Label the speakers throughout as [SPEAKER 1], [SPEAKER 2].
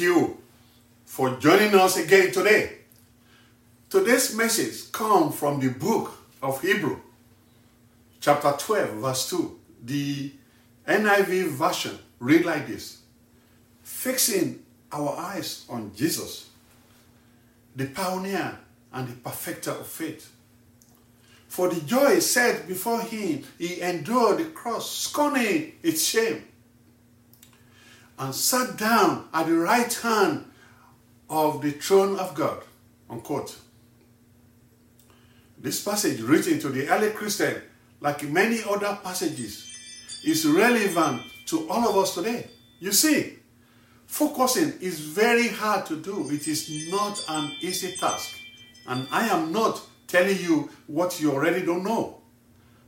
[SPEAKER 1] you for joining us again today. Today's message comes from the book of Hebrew, chapter 12, verse 2. The NIV version read like this Fixing our eyes on Jesus, the pioneer and the perfecter of faith. For the joy set before him, he endured the cross, scorning its shame, and sat down at the right hand of the throne of God. Unquote. This passage, written to the early Christian, like many other passages, is relevant to all of us today. You see, focusing is very hard to do. It is not an easy task. And I am not telling you what you already don't know.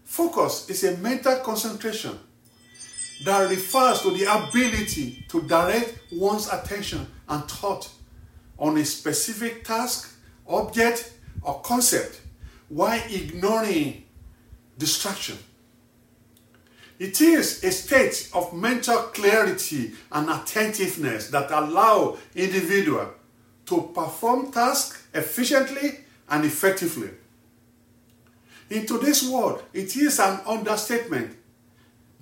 [SPEAKER 1] Focus is a mental concentration that refers to the ability to direct one's attention and thought on a specific task, object, or concept while ignoring distraction. It is a state of mental clarity and attentiveness that allow individual to perform tasks efficiently and effectively. In today's world, it is an understatement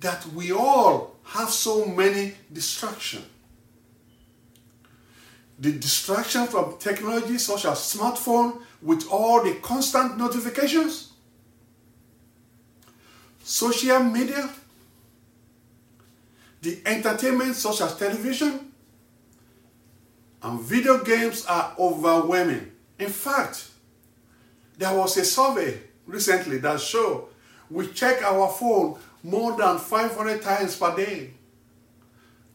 [SPEAKER 1] that we all have so many distractions. The distraction from technology such as smartphone with all the constant notifications, social media, the entertainment such as television, and video games are overwhelming. In fact, there was a survey recently that showed we check our phone more than 500 times per day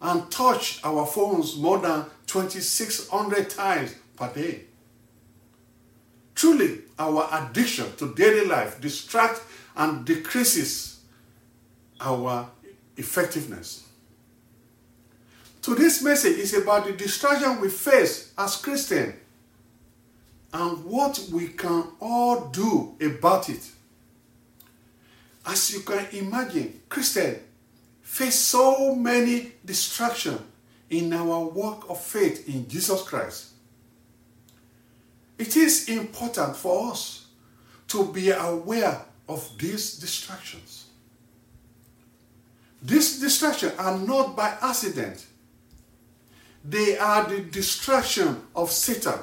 [SPEAKER 1] and touch our phones more than 2600 times per day. Truly, our addiction to daily life distracts and decreases our effectiveness. Today's message is about the distraction we face as Christians and what we can all do about it. As you can imagine, Christians face so many distractions in our walk of faith in Jesus Christ. It is important for us to be aware of these distractions. These distractions are not by accident. They are the distraction of Satan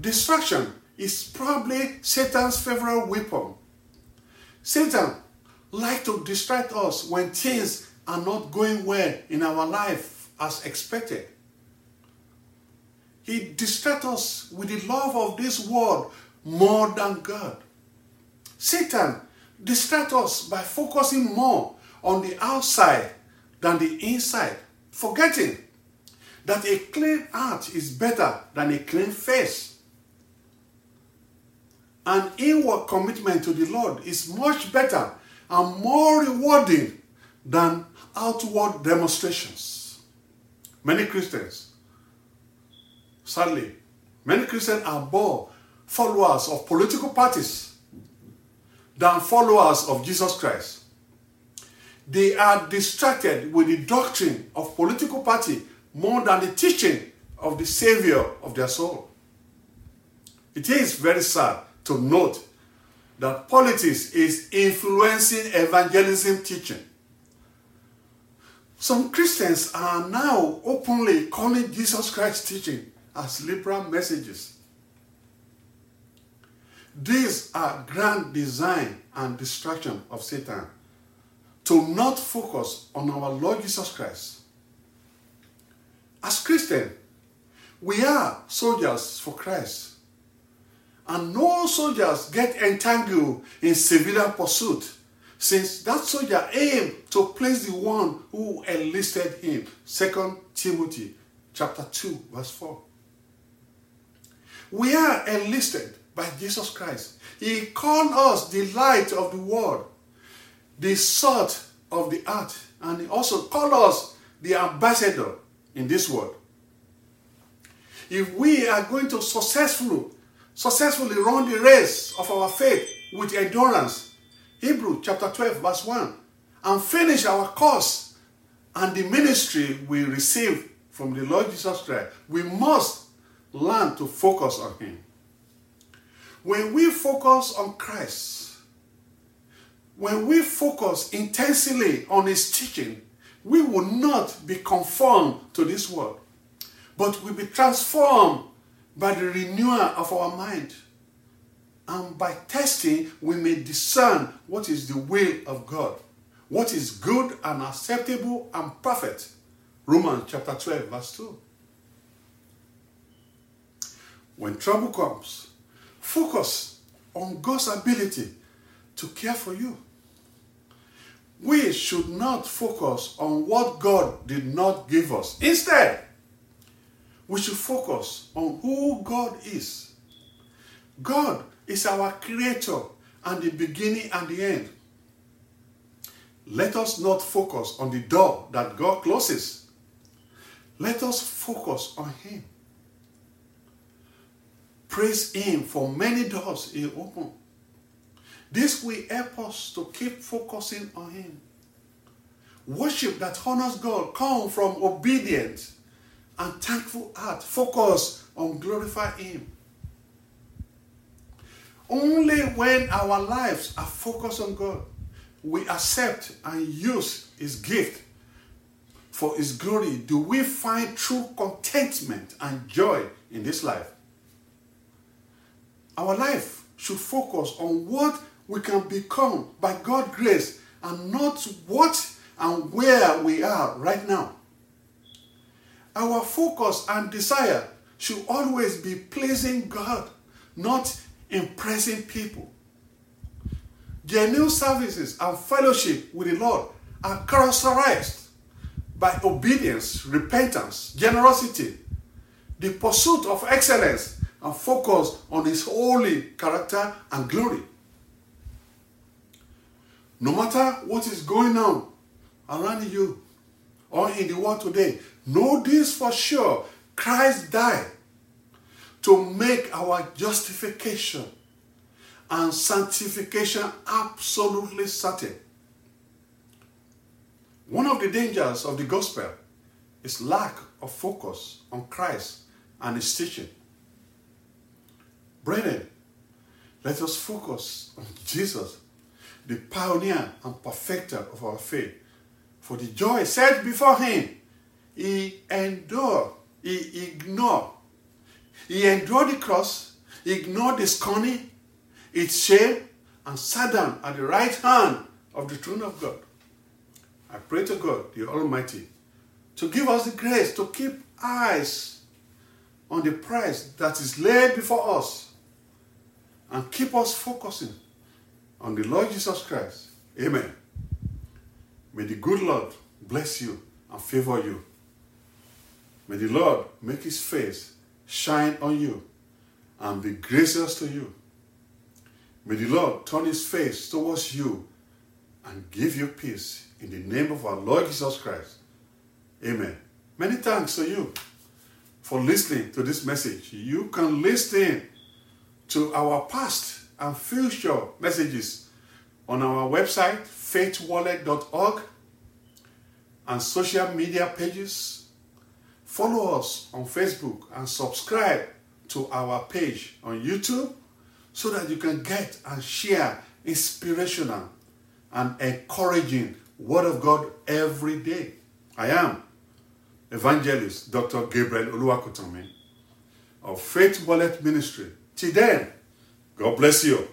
[SPEAKER 1] Distraction is probably Satan's favorite weapon. Satan likes to distract us when things are not going well in our life as expected. He distracts us with the love of this world more than God. Satan distracts us by focusing more on the outside than the inside, forgetting that a clean heart is better than a clean face. An inward commitment to the Lord is much better and more rewarding than outward demonstrations. Many Christians, sadly, many Christians are more followers of political parties than followers of Jesus Christ. They are distracted with the doctrine of political party more than the teaching of the Savior of their soul. It is very sad to note that politics is influencing evangelism teaching. Some Christians are now openly calling Jesus Christ's teaching as liberal messages. These are grand design and distraction of Satan to not focus on our Lord Jesus Christ. As Christians, we are soldiers for Christ and no soldiers get entangled in civilian pursuit since that soldier aimed to place the one who enlisted him. 2 timothy chapter 2 verse 4 we are enlisted by jesus christ. He called us the light of the world the salt of the earth and he also called us the ambassador in this world. If we are going to successfully successfully run the race of our faith with endurance. Hebrew chapter 12, verse 1. And finish our course and the ministry we receive from the Lord Jesus Christ, we must learn to focus on Him. When we focus on Christ, when we focus intensely on His teaching, we will not be conformed to this world, but we will be transformed by the renewal of our mind. And by testing, we may discern what is the will of God, what is good and acceptable and perfect. Romans chapter 12, verse 2. When trouble comes, focus on God's ability to care for you. We should not focus on what God did not give us. Instead, we should focus on who God is. God is our creator and the beginning and the end. Let us not focus on the door that God closes. Let us focus on Him. Praise Him for many doors He opened. This will help us to keep focusing on Him. Worship that honors God come from obedience and thankful heart. Focus on glorify Him. Only when our lives are focused on God, we accept and use His gift for His glory, do we find true contentment and joy in this life. Our life should focus on what we can become by God's grace and not what and where we are right now. Our focus and desire should always be pleasing God, not impressing people. Genuine services and fellowship with the Lord are characterized by obedience, repentance, generosity, the pursuit of excellence, and focus on His holy character and glory. No matter what is going on around you or in the world today, know this for sure Christ died to make our justification and sanctification absolutely certain. One of the dangers of the gospel is lack of focus on Christ and his teaching. Brethren, let us focus on Jesus, the pioneer and perfecter of our faith. For the joy set before him, he endured, he ignored. He endured the cross, ignored the scorning, its shame, and sat down at the right hand of the throne of God. I pray to God, the Almighty, to give us the grace to keep eyes on the prize that is laid before us and keep us focusing on the Lord Jesus Christ. Amen. May the good Lord bless you and favor you. May the Lord make his face shine on you and be gracious to you. May the Lord turn his face towards you and give you peace in the name of our Lord Jesus Christ. Amen. Many thanks to you for listening to this message. You can listen to our past and future messages on our website, faithwallet.org, and social media pages. Follow us on Facebook and subscribe to our page on YouTube so that you can get and share inspirational and encouraging Word of God every day. I am Evangelist Dr. Gabriel Oluwakotomi of Faith Wallet Ministry. Till then, God bless you.